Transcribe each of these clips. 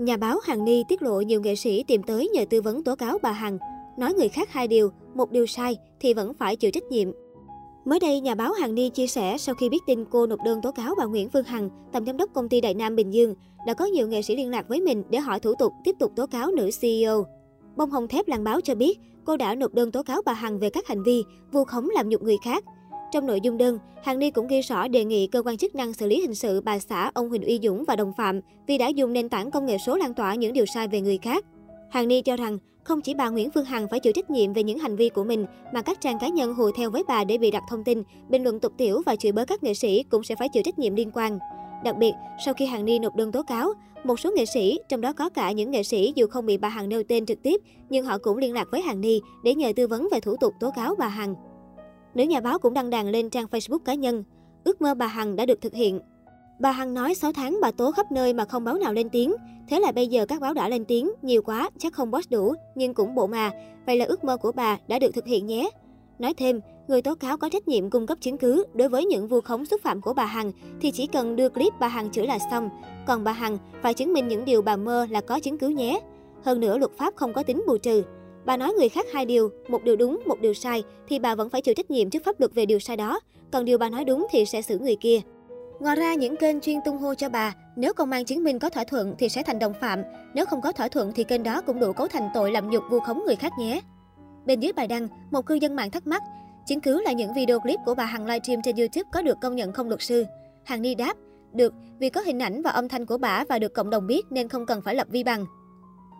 Nhà báo Hằng Ni tiết lộ nhiều nghệ sĩ tìm tới nhờ tư vấn tố cáo bà Hằng. Nói người khác hai điều, một điều sai thì vẫn phải chịu trách nhiệm. Mới đây, nhà báo Hằng Ni chia sẻ sau khi biết tin cô nộp đơn tố cáo bà Nguyễn Phương Hằng, tổng giám đốc công ty Đại Nam Bình Dương, đã có nhiều nghệ sĩ liên lạc với mình để hỏi thủ tục tiếp tục tố cáo nữ CEO. Bông Hồng Thép Làng Báo cho biết, cô đã nộp đơn tố cáo bà Hằng về các hành vi vu khống làm nhục người khác, trong nội dung đơn, Hằng Ni cũng ghi rõ đề nghị cơ quan chức năng xử lý hình sự bà xã ông Huỳnh Uy Dũng và đồng phạm vì đã dùng nền tảng công nghệ số lan tỏa những điều sai về người khác. Hằng Ni cho rằng không chỉ bà Nguyễn Phương Hằng phải chịu trách nhiệm về những hành vi của mình, mà các trang cá nhân hùa theo với bà để bị đặt thông tin, bình luận tục tiểu và chửi bới các nghệ sĩ cũng sẽ phải chịu trách nhiệm liên quan. Đặc biệt, sau khi Hằng Ni nộp đơn tố cáo, một số nghệ sĩ, trong đó có cả những nghệ sĩ dù không bị bà Hằng nêu tên trực tiếp, nhưng họ cũng liên lạc với Hằng Ni để nhờ tư vấn về thủ tục tố cáo bà Hằng. Nữ nhà báo cũng đăng đàn lên trang Facebook cá nhân. Ước mơ bà Hằng đã được thực hiện. Bà Hằng nói 6 tháng bà tố khắp nơi mà không báo nào lên tiếng. Thế là bây giờ các báo đã lên tiếng, nhiều quá, chắc không boss đủ, nhưng cũng bộ mà. Vậy là ước mơ của bà đã được thực hiện nhé. Nói thêm, người tố cáo có trách nhiệm cung cấp chứng cứ đối với những vu khống xúc phạm của bà Hằng thì chỉ cần đưa clip bà Hằng chửi là xong. Còn bà Hằng phải chứng minh những điều bà mơ là có chứng cứ nhé. Hơn nữa luật pháp không có tính bù trừ. Bà nói người khác hai điều, một điều đúng, một điều sai, thì bà vẫn phải chịu trách nhiệm trước pháp luật về điều sai đó. Còn điều bà nói đúng thì sẽ xử người kia. Ngoài ra, những kênh chuyên tung hô cho bà, nếu công an chứng minh có thỏa thuận thì sẽ thành đồng phạm. Nếu không có thỏa thuận thì kênh đó cũng đủ cấu thành tội làm nhục vu khống người khác nhé. Bên dưới bài đăng, một cư dân mạng thắc mắc, chứng cứ là những video clip của bà Hằng livestream trên YouTube có được công nhận không luật sư. Hằng Ni đáp, được, vì có hình ảnh và âm thanh của bà và được cộng đồng biết nên không cần phải lập vi bằng.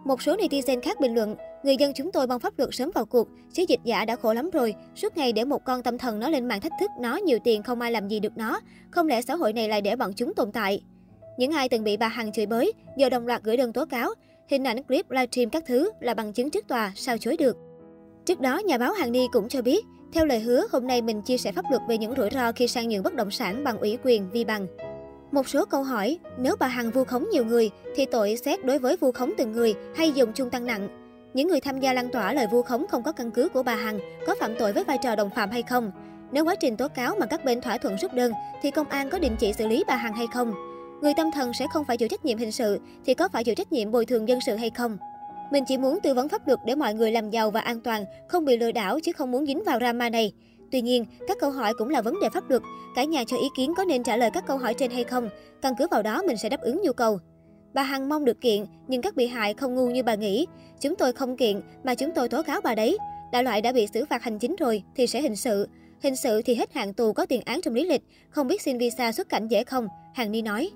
Một số netizen khác bình luận, người dân chúng tôi mong pháp luật sớm vào cuộc, chứ dịch giả đã khổ lắm rồi, suốt ngày để một con tâm thần nó lên mạng thách thức nó nhiều tiền không ai làm gì được nó, không lẽ xã hội này lại để bọn chúng tồn tại. Những ai từng bị bà Hằng chửi bới, giờ đồng loạt gửi đơn tố cáo, hình ảnh clip livestream các thứ là bằng chứng trước tòa, sao chối được. Trước đó, nhà báo Hằng Ni cũng cho biết, theo lời hứa, hôm nay mình chia sẻ pháp luật về những rủi ro khi sang nhượng bất động sản bằng ủy quyền vi bằng. Một số câu hỏi, nếu bà Hằng vu khống nhiều người thì tội xét đối với vu khống từng người hay dùng chung tăng nặng. Những người tham gia lan tỏa lời vu khống không có căn cứ của bà Hằng có phạm tội với vai trò đồng phạm hay không? Nếu quá trình tố cáo mà các bên thỏa thuận rút đơn thì công an có định chỉ xử lý bà Hằng hay không? Người tâm thần sẽ không phải chịu trách nhiệm hình sự thì có phải chịu trách nhiệm bồi thường dân sự hay không? Mình chỉ muốn tư vấn pháp luật để mọi người làm giàu và an toàn, không bị lừa đảo chứ không muốn dính vào drama này. Tuy nhiên, các câu hỏi cũng là vấn đề pháp luật. Cả nhà cho ý kiến có nên trả lời các câu hỏi trên hay không. Căn cứ vào đó mình sẽ đáp ứng nhu cầu. Bà Hằng mong được kiện, nhưng các bị hại không ngu như bà nghĩ. Chúng tôi không kiện, mà chúng tôi tố cáo bà đấy. Đại loại đã bị xử phạt hành chính rồi, thì sẽ hình sự. Hình sự thì hết hạn tù có tiền án trong lý lịch, không biết xin visa xuất cảnh dễ không? Hằng Ni nói.